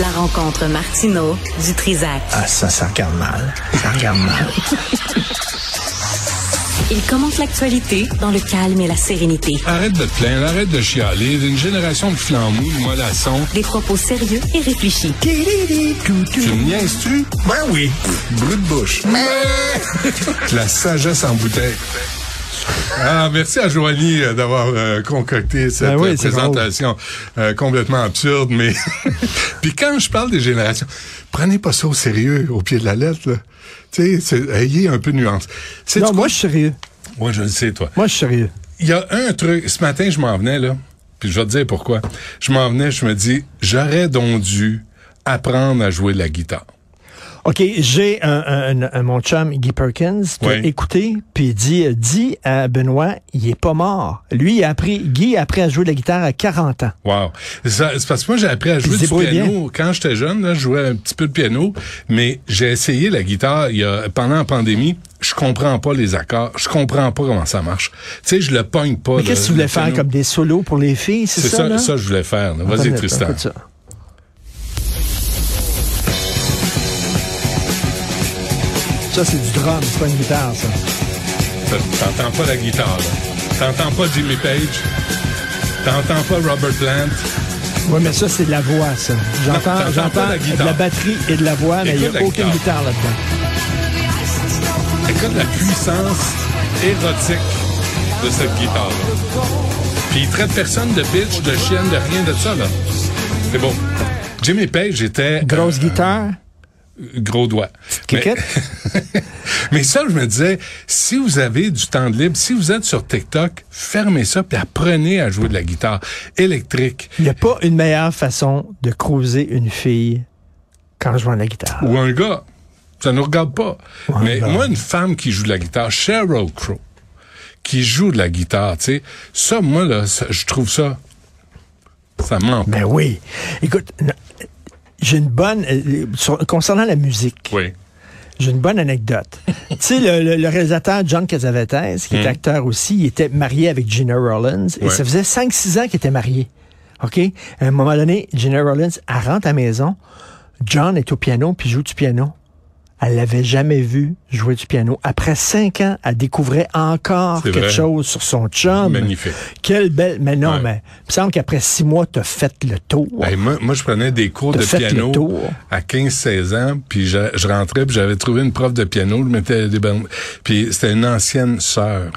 La rencontre Martino du Trizac. Ah, ça, ça regarde mal. Ça regarde mal. Il commente l'actualité dans le calme et la sérénité. Arrête de te plaindre, arrête de chialer. Une génération de flambous, de mollassons. Des propos sérieux et réfléchis. Tu me niaises-tu? Ben oui. Brut de bouche. La sagesse en bouteille. Ah, merci à Joanie euh, d'avoir euh, concocté cette Ben oui, euh, présentation euh, complètement absurde, mais puis quand je parle des générations, prenez pas ça au sérieux au pied de la lettre. Là. Tu sais, ayez un peu de nuance. C'est Non, moi, je suis sérieux. moi je le sais toi. Moi, je suis sérieux. Il y a un truc. Ce matin, je m'en venais, là. Puis je vais te dire pourquoi. Je m'en venais, je me dis, j'aurais donc dû apprendre à jouer de la guitare. OK, j'ai un, un, un- un- mon chum Guy Perkins qui a écouté, puis il dit, euh, dit à Benoît, il est pas mort. Lui, il a appris, Guy a appris à jouer de la guitare à 40 ans. Wow. C'est parce que moi, j'ai appris à jouer du piano. Quand j'étais jeune, là, je jouais un petit peu de piano, mais j'ai essayé la guitare il y a, pendant la pandémie. Je comprends pas les accords. Je comprends pas comment ça marche. Tu sais, je le pogne pas. Mais qu'est-ce que tu voulais faire comme des solos pour les filles, c'est C'est ça, ça, là? ça, je voulais faire. Vas-y, Tristan. Ça. C'est du drum, c'est pas une guitare, ça. T'entends pas la guitare, là. T'entends pas Jimmy Page. T'entends pas Robert Plant. Oui, mais ça, c'est de la voix, ça. J'entends, j'entends de guitare. la batterie et de la voix, mais il n'y a aucune guitare. guitare là-dedans. Écoute la puissance érotique de cette guitare-là. Puis il traite personne de bitch, de chienne, de rien de ça, là. C'est bon. Jimmy Page était... Grosse euh, guitare. Gros doigt. Mais, ça, je me disais, si vous avez du temps de libre, si vous êtes sur TikTok, fermez ça puis apprenez à jouer de la guitare électrique Il n'y a pas une meilleure façon de cruiser une fille qu'en jouant de la guitare. ou un gars. Ça nous regarde pas. Ou mais moi, une femme qui joue de la guitare, Sheryl Crow, qui joue de la guitare, tu sais, ça, moi, là, ça- je trouve ça, ça manque. Ben oui. Écoute, j'ai une bonne... euh, sur- concernant la musique, Oui. j'ai une bonne anecdote. tu sais, le, le- le réalisateur John Cazavetes, qui est acteur aussi, il était marié avec Gina Rollins, et Hmm. Ça faisait 5-6 ans qu'il était marié. OK? À un moment donné, Gina Rollins, elle rentre à la maison, John est au piano, puis joue du piano. Elle l'avait jamais vu jouer du piano. Après cinq ans, elle découvrait encore quelque vrai. chose sur son chum. Magnifique. Quelle belle. Mais non, Ouais. mais il me semble qu'après six mois, t'as fait le tour. Hey, moi, moi, je prenais des cours de fait le piano tour. à 15-16 ans, puis je, je rentrais, puis j'avais trouvé une prof de piano, je mettais des bandes, puis c'était une ancienne sœur.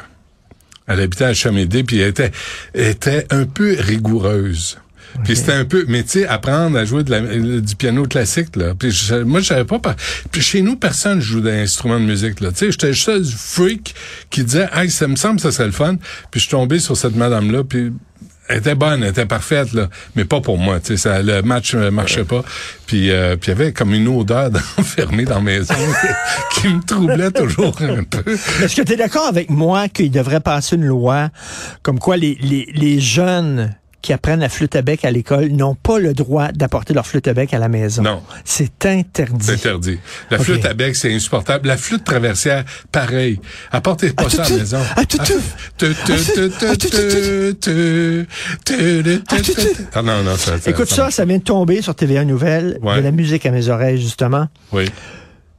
Elle habitait à Chamédé, puis elle était, elle était un peu rigoureuse. Puis c'était un peu, mais tu sais, apprendre à jouer de la, du piano classique, là. Puis je- moi, je savais pas. par- Puis chez nous, personne joue d'instrument de musique, là. Tu sais, j'étais juste du freak qui disait, hey, ça me semble ça serait le fun. Puis je suis tombé sur cette madame-là, puis elle était bonne, elle était parfaite, là, mais pas pour moi. Tu sais, ça, le match ne marchait pas. Puis euh, puis il y avait comme une odeur d'enfermé dans la maison qui me troublait toujours un peu. Est-ce que tu es d'accord avec moi qu'il devrait passer une loi comme quoi les, les, les jeunes qui apprennent la flûte à bec à l'école n'ont pas le droit d'apporter leur flûte à bec à la maison? Non. C'est interdit. C'est interdit. La flûte à bec, c'est insupportable. La flûte traversière, pareil. Apportez pas Ah, ça à la maison. ah, Ah, non, non, ça, Écoute ça, ça vient de tomber sur TVA Nouvelles, Ouais. de la musique à mes oreilles, justement. Oui.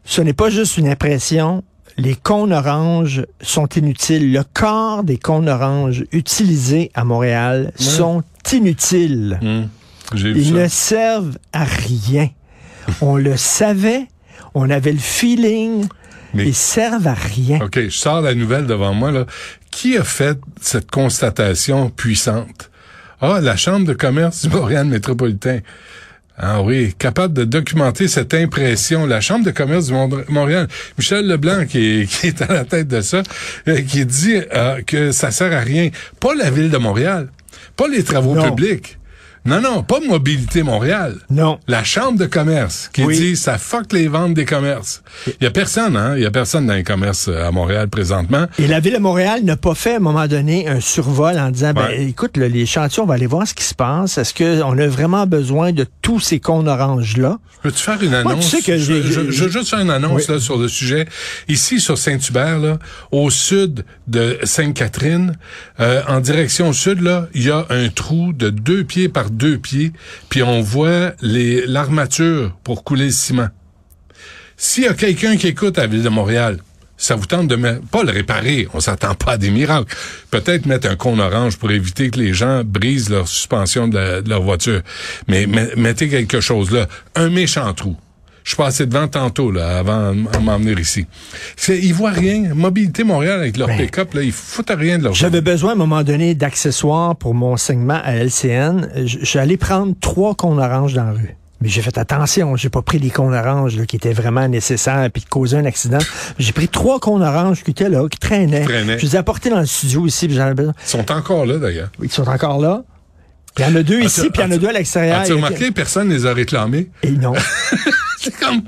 Ce n'est pas juste une impression. Les cônes oranges sont inutiles. Le corps des cônes oranges utilisés à Montréal sont inutiles. Vu Ils ça. ne servent à rien. On le savait, on avait le feeling, Mais- ils servent à rien. OK, je sors la nouvelle devant moi. Là. Qui a fait cette constatation puissante? Ah, la Chambre de commerce du Montréal métropolitain. Ah oui, capable de documenter cette impression. La Chambre de commerce du Mont- Montréal, Michel Leblanc, qui est, qui est à la tête de ça, euh, qui dit euh, que ça sert à rien. Pas la ville de Montréal, pas les travaux Non. publics. Non, non, pas Mobilité Montréal. Non. La Chambre de commerce qui Oui. dit ça fuck les ventes des commerces. Il y a personne, hein? Il y a personne dans les commerces euh, à Montréal présentement. Et la Ville de Montréal n'a pas fait à un moment donné un survol en disant, ben, écoute, là, les chantiers, on va aller voir ce qui se passe. Est-ce qu'on a vraiment besoin de tous ces cônes oranges-là? Peux-tu faire une annonce? Moi, tu sais que je, je- je veux juste faire une annonce Oui. là, sur le sujet. Ici, sur Saint-Hubert, là, au sud de Sainte-Catherine, euh, en direction sud, là, il y a un trou de deux pieds par deux pieds, puis on voit l'armature pour couler le ciment. S'il y a quelqu'un qui écoute à la Ville de Montréal, ça vous tente de mettre, pas le réparer, on s'attend pas à des miracles. Peut-être mettre un cône orange pour éviter que les gens brisent leur suspension de, leur voiture. Mais met- mettez quelque chose là, un méchant trou. Je suis passé devant tantôt, là, avant de m'en venir ici. C'est, ils voient rien. Mobilité Montréal avec leur Ben, pick-up, là, ils foutent rien de leur J'avais besoin à un moment donné d'accessoires pour mon segment à LCN. Suis allé prendre trois cônes oranges dans la rue. Mais j'ai fait attention, j'ai pas pris les cônes oranges là, qui étaient vraiment nécessaires puis qui causaient un accident. J'ai pris trois cônes oranges qui étaient là, qui traînaient. Traînaient. Je les ai apportés dans le studio ici, puis j'en avais besoin. Ils sont encore là, d'ailleurs. Ils sont encore là. Il y en a deux ici, puis il y en a deux à l'extérieur. As-tu remarqué, personne ne les a réclamés? Et non. C'est comme...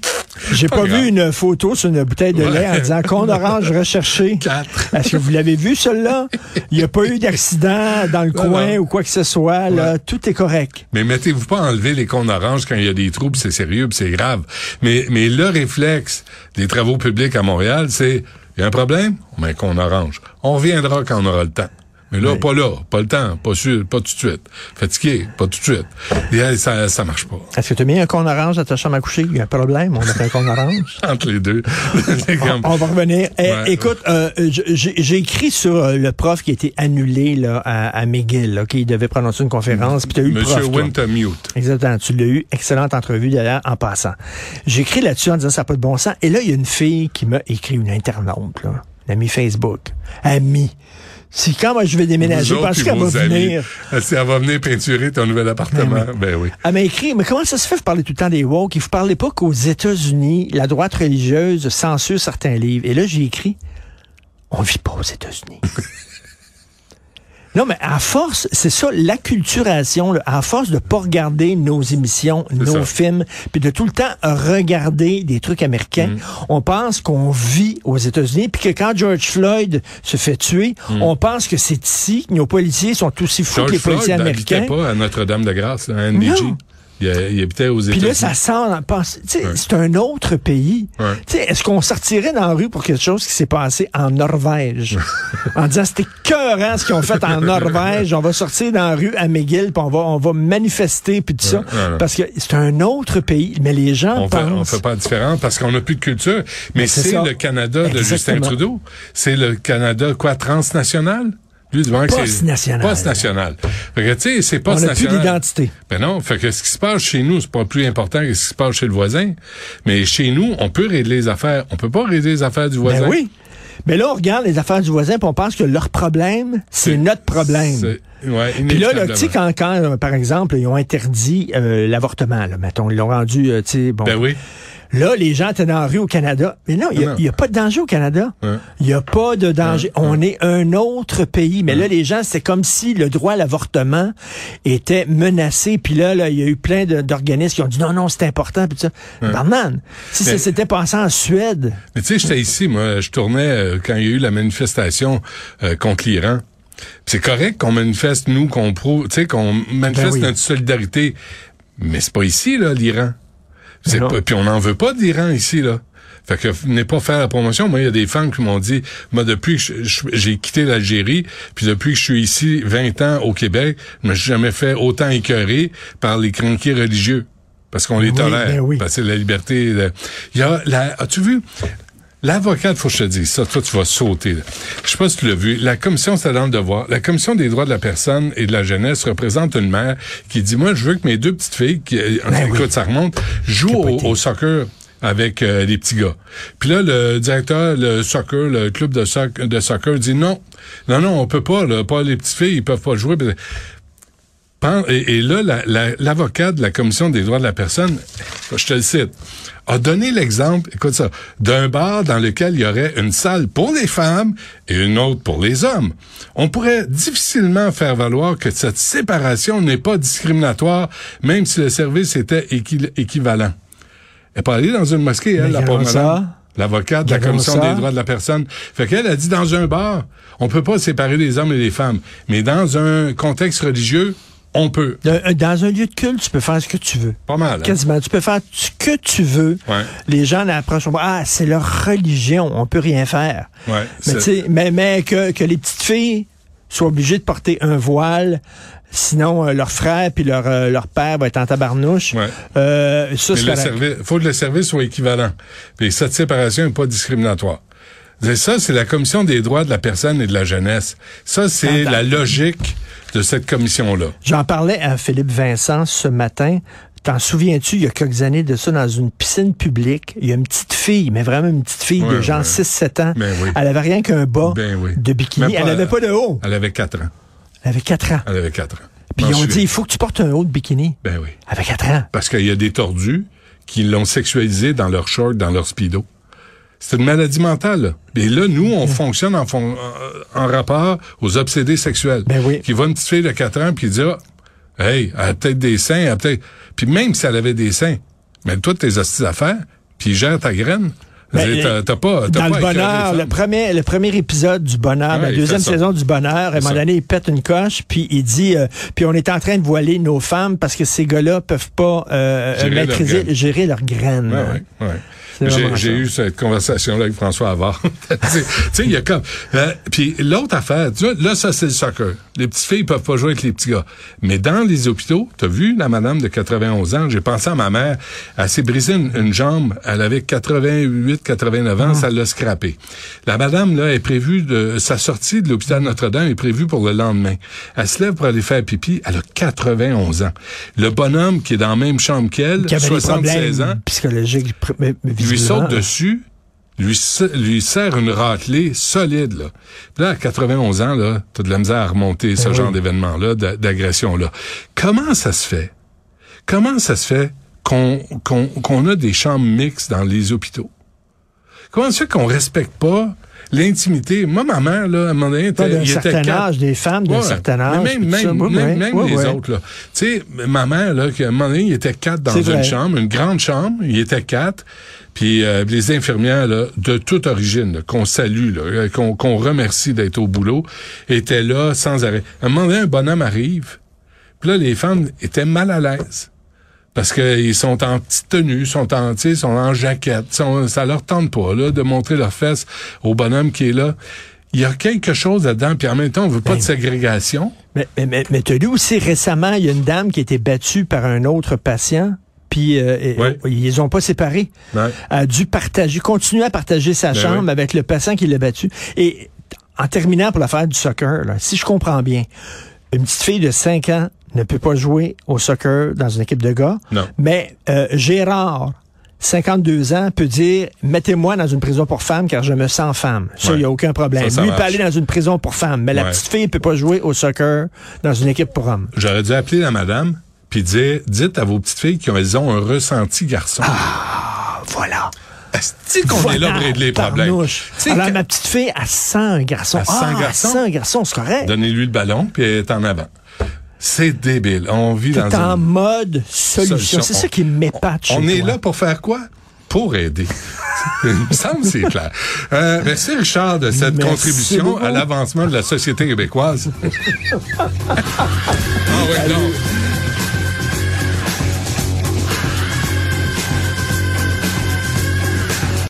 J'ai Pas pas, vu une photo sur une bouteille de lait en disant cône orange recherché. Quatre. Est-ce que vous l'avez vu, celui-là? Il n'y a pas eu d'accident dans le Non, coin non. ou quoi que ce soit. Là. Ouais. Tout est correct. Mais mettez-vous pas à enlever les cônes oranges quand il y a des trous, puis c'est sérieux, c'est grave. Mais, mais le réflexe des travaux publics à Montréal, c'est, il y a un problème, on met un cône orange. On reviendra quand on aura le temps. Mais là, pas là, pas le temps, pas sûr, pas tout de suite. Fatigué, pas tout de suite. Et, euh, ça, ça marche pas. Est-ce que tu as mis un cône orange dans ta chambre à coucher? Il y a un problème, on met un cône orange. Entre les deux. On, va revenir. Eh, écoute, euh, j- j'ai écrit sur euh, le prof qui a été annulé là, à, à McGill, là, qu'il devait prononcer une conférence, puis tu as eu le Monsieur prof. toi. Wintermute. Exactement. Tu l'as eu. Excellente entrevue d'ailleurs en passant. J'ai écrit là-dessus en disant ça n'a pas de bon sens. Et là, il y a une fille qui m'a écrit, une internaute, là, une amie Facebook. Amie. Si quand moi je vais déménager, Vous puis qu'elle va venir. Elle, elle va venir peinturer ton nouvel appartement. Ben Ben oui. Elle m'a écrit, mais comment ça se fait, vous parlez tout le temps des woke, et vous parlez pas qu'aux États-Unis, la droite religieuse censure certains livres? Et là, j'ai écrit, on vit pas aux États-Unis. Non, mais à force, c'est ça, l'acculturation, là, à force de pas regarder nos émissions, nos ça. films, puis de tout le temps regarder des trucs américains, Mm. on pense qu'on vit aux États-Unis, puis que quand George Floyd se fait tuer, on pense que c'est ici, que nos policiers sont aussi fous que Mm. George les Floyd policiers n'habitait américains. pas à Notre-Dame-de-Grâce, à NBG. Non. Il, a- il habitait aux Puis États-Unis. là, ça sort. pense- Ouais. C'est un autre pays. Ouais. Est-ce qu'on sortirait dans la rue pour quelque chose qui s'est passé en Norvège? en disant c'était cœurant ce qu'ils ont fait en Norvège. On va sortir dans la rue à McGill, puis on va, on va manifester, puis tout ça. Ouais. Parce que c'est un autre pays. Mais les gens On fait, pensent... on fait pas la différence parce qu'on n'a plus de culture. Mais Mais c'est le Canada de Justin. Trudeau. C'est le Canada, quoi, transnational? Lui, il demande que c'est- Post-national. Post-national. Fait que, tu sais, c'est on n'a plus d'identité. Ben non, fait que ce qui se passe chez nous, c'est pas plus important que ce qui se passe chez le voisin. Mais chez nous, on peut régler les affaires. On peut pas régler les affaires du voisin. Ben oui. Mais là, on regarde les affaires du voisin, puis on pense que leur problème, c'est notre problème. Ouais, Puis là, là, tu sais, quand, quand euh, par exemple, ils ont interdit euh, l'avortement, là, mettons, ils l'ont rendu, euh, tu sais, bon. Ben oui. Là, les gens étaient dans la rue au Canada. Mais non, il n'y a, pas de danger au Canada. Il n'y a pas de danger. On est un autre pays. Mais là, les gens, c'est comme si le droit à l'avortement était menacé. Puis là, là, il y a eu plein d'organismes qui ont dit non, non, c'est important. Puis ça. Barman, si ça s'était passé en Suède, Mais tu sais, j'étais ici, moi, je tournais euh, quand il y a eu la manifestation euh, contre l'Iran. C'est correct qu'on manifeste, nous, qu'on prouve, tu sais, qu'on manifeste Ben oui. notre solidarité. Mais c'est pas ici, là, l'Iran. C'est pas, puis on n'en veut pas d'Iran ici, là. Fait que venez pas faire la promotion. Moi, il y a des femmes qui m'ont dit, moi, depuis que j'ai quitté l'Algérie, puis depuis que je suis ici 20 ans au Québec, je me suis jamais fait autant écœurer par les crinqués religieux. Parce qu'on les Oui, tolère. ben oui. Parce que c'est la liberté. de- Il y a la, as-tu vu? L'avocate, faut que je te dise ça, toi tu vas sauter. là. Je sais pas si tu l'as vu. La commission, c'est dans le devoir. La commission des droits de la personne et de la jeunesse représente une mère qui dit, moi, je veux que mes deux petites filles, qui, euh, Ben écoute, oui. ça remonte, jouent au, soccer avec euh, les petits gars. Puis là, le directeur, le soccer, le club de, soc- de soccer dit non, non, non, on peut pas, là, pas les petites filles, ils peuvent pas jouer. Pen- Et, et là, la- la- l'avocat de la Commission des droits de la personne, je te le cite, a donné l'exemple, écoute ça, d'un bar dans lequel il y aurait une salle pour les femmes et une autre pour les hommes. On pourrait difficilement faire valoir que cette séparation n'est pas discriminatoire, même si le service était équi- équivalent. Elle n'est pas allée dans une mosquée, elle, la pauvre. L'avocate de la Commission ça? des droits de la personne. Fait qu'elle a dit dans un bar, on peut pas séparer les hommes et les femmes. Mais dans un contexte religieux, on peut. euh, dans un lieu de culte, tu peux faire ce que tu veux. Pas mal. hein? Quasiment. Tu peux faire ce que tu veux. Ouais. Les gens l'approchent. Ah, c'est leur religion. On peut rien faire. Ouais, Mais, que, que les petites filles soient obligées de porter un voile, Sinon, euh, leur frère puis leur, euh, leur père va être en tabarnouche. Ouais. Euh, ça, Mais c'est le correct. service, faut que le service soit équivalent. Puis cette séparation n'est pas discriminatoire. Ça, c'est la commission des droits de la personne et de la jeunesse. Ça, c'est la logique de cette commission-là. J'en parlais à Philippe Vincent ce matin. T'en souviens-tu, il y a quelques années de ça, dans une piscine publique, il y a une petite fille, mais vraiment une petite fille de genre ouais. 6-7 ans. Ben oui. Elle avait rien qu'un bas Ben oui. de bikini. Elle n'avait pas de haut. Elle avait 4 ans. Elle avait 4 ans. Elle avait 4 ans. Puis M'en ils ont souviens. dit, il faut que tu portes un haut de bikini. Ben oui. Elle avait 4 ans. Parce qu'il y a des tordus qui l'ont sexualisé dans leur short, dans leur speedo. C'est une maladie mentale. Là. Et là, nous, on fonctionne en, fon- en- rapport aux obsédés sexuels. Ben oui. Qui voit une petite fille de 4 ans puis dit ah, Hey, elle a peut-être des seins, elle a peut-être. Puis même si elle avait des seins, mais toi, tes hosties d'affaires, puis gère ta graine. Ben, T'as pas. t'as Dans pas le bonheur, le premier, le premier épisode du bonheur, Ouais, la deuxième saison du bonheur, à un moment donné, il pète une coche, puis il dit, euh, puis on est en train de voiler nos femmes parce que ces gars-là peuvent pas euh, Gérer leurs maîtriser, gérer leurs graines. Ouais, ouais, J'ai eu cette conversation-là avec François Havard. tu sais, il y a comme... euh, Puis l'autre affaire, tu vois, là, ça, c'est le soccer. Les petites filles peuvent pas jouer avec les petits gars. Mais dans les hôpitaux, t'as vu la madame de 91 ans? J'ai pensé à ma mère. Elle s'est brisé une, une jambe. Elle avait 88, 89 ans. Ça l'a scrappé. La madame, là, est prévue de... Sa sortie de l'hôpital Notre-Dame est prévue pour le lendemain. Elle se lève pour aller faire pipi. Elle a 91 ans. Le bonhomme qui est dans la même chambre qu'elle, Qui avait des 76 ans, lui saute dessus, lui, lui serre une raclée solide, là. Puis là, à 91 ans, là, t'as de la misère à remonter ce Ben genre d'événement-là, d'a- d'agression-là. Comment ça se fait? Comment ça se fait qu'on qu'on qu'on a des chambres mixtes dans les hôpitaux? Comment ça qu'on respecte pas l'intimité? Moi, ma mère, là, à un moment donné, était- d'un il était certain quatre- âge, des femmes d'un Ouais, certain mais âge. Même, ça. même, Oui, même, oui, même oui, les autres, là. Tu sais, ma mère, là, qu'à un moment donné, il était quatre dans une vrai. chambre, une grande chambre, il était quatre. Puis euh, les infirmières, là, de toute origine, qu'on salue, euh, qu'on qu'on remercie d'être au boulot, étaient là sans arrêt. À un moment donné, un bonhomme arrive. Puis là, les femmes étaient mal à l'aise. Parce qu'ils sont en petite tenue, sont en, tu sont en jaquette. Sont, ça leur tente pas, là, de montrer leurs fesses au bonhomme qui est là. Il y a quelque chose là-dedans, puis en même temps, on veut pas de ségrégation. Mais, mais, mais, mais t'as lu aussi récemment, il y a une dame qui a été battue par un autre patient, puis euh, Ouais. ils les ont pas séparés. Ouais. A dû partager, continuer à partager sa Ben chambre avec le patient qui l'a battu. Et en terminant pour l'affaire du soccer, là, si je comprends bien, une petite fille de 5 ans ne peut pas jouer au soccer dans une équipe de gars, Non. mais euh, Gérard, 52 ans, peut dire mettez-moi dans une prison pour femmes car je me sens femme. Ça, il Ouais. n'y a aucun problème. Ça, ça Lui peut aller dans une prison pour femmes, mais la petite fille peut pas jouer au soccer dans une équipe pour hommes. J'aurais dû appeler la madame puis dire dites à vos petites filles qu'elles ont un ressenti garçon. Ah, voilà. Est-ce qu'on est là pour régler les problèmes? Alors, ma petite fille, elle sent un garçon. Elle sent un ah, garçon? Elle sent un garçon, c'est correct. Donnez-lui le ballon puis elle est en avant. C'est débile. On vit T'es dans en mode solution. C'est ça qui m'épate chez On est toi. là pour faire quoi? Pour aider. Il me semble c'est clair. Euh, merci Richard de cette Merci contribution beaucoup. à l'avancement de la société québécoise. ah ouais, non.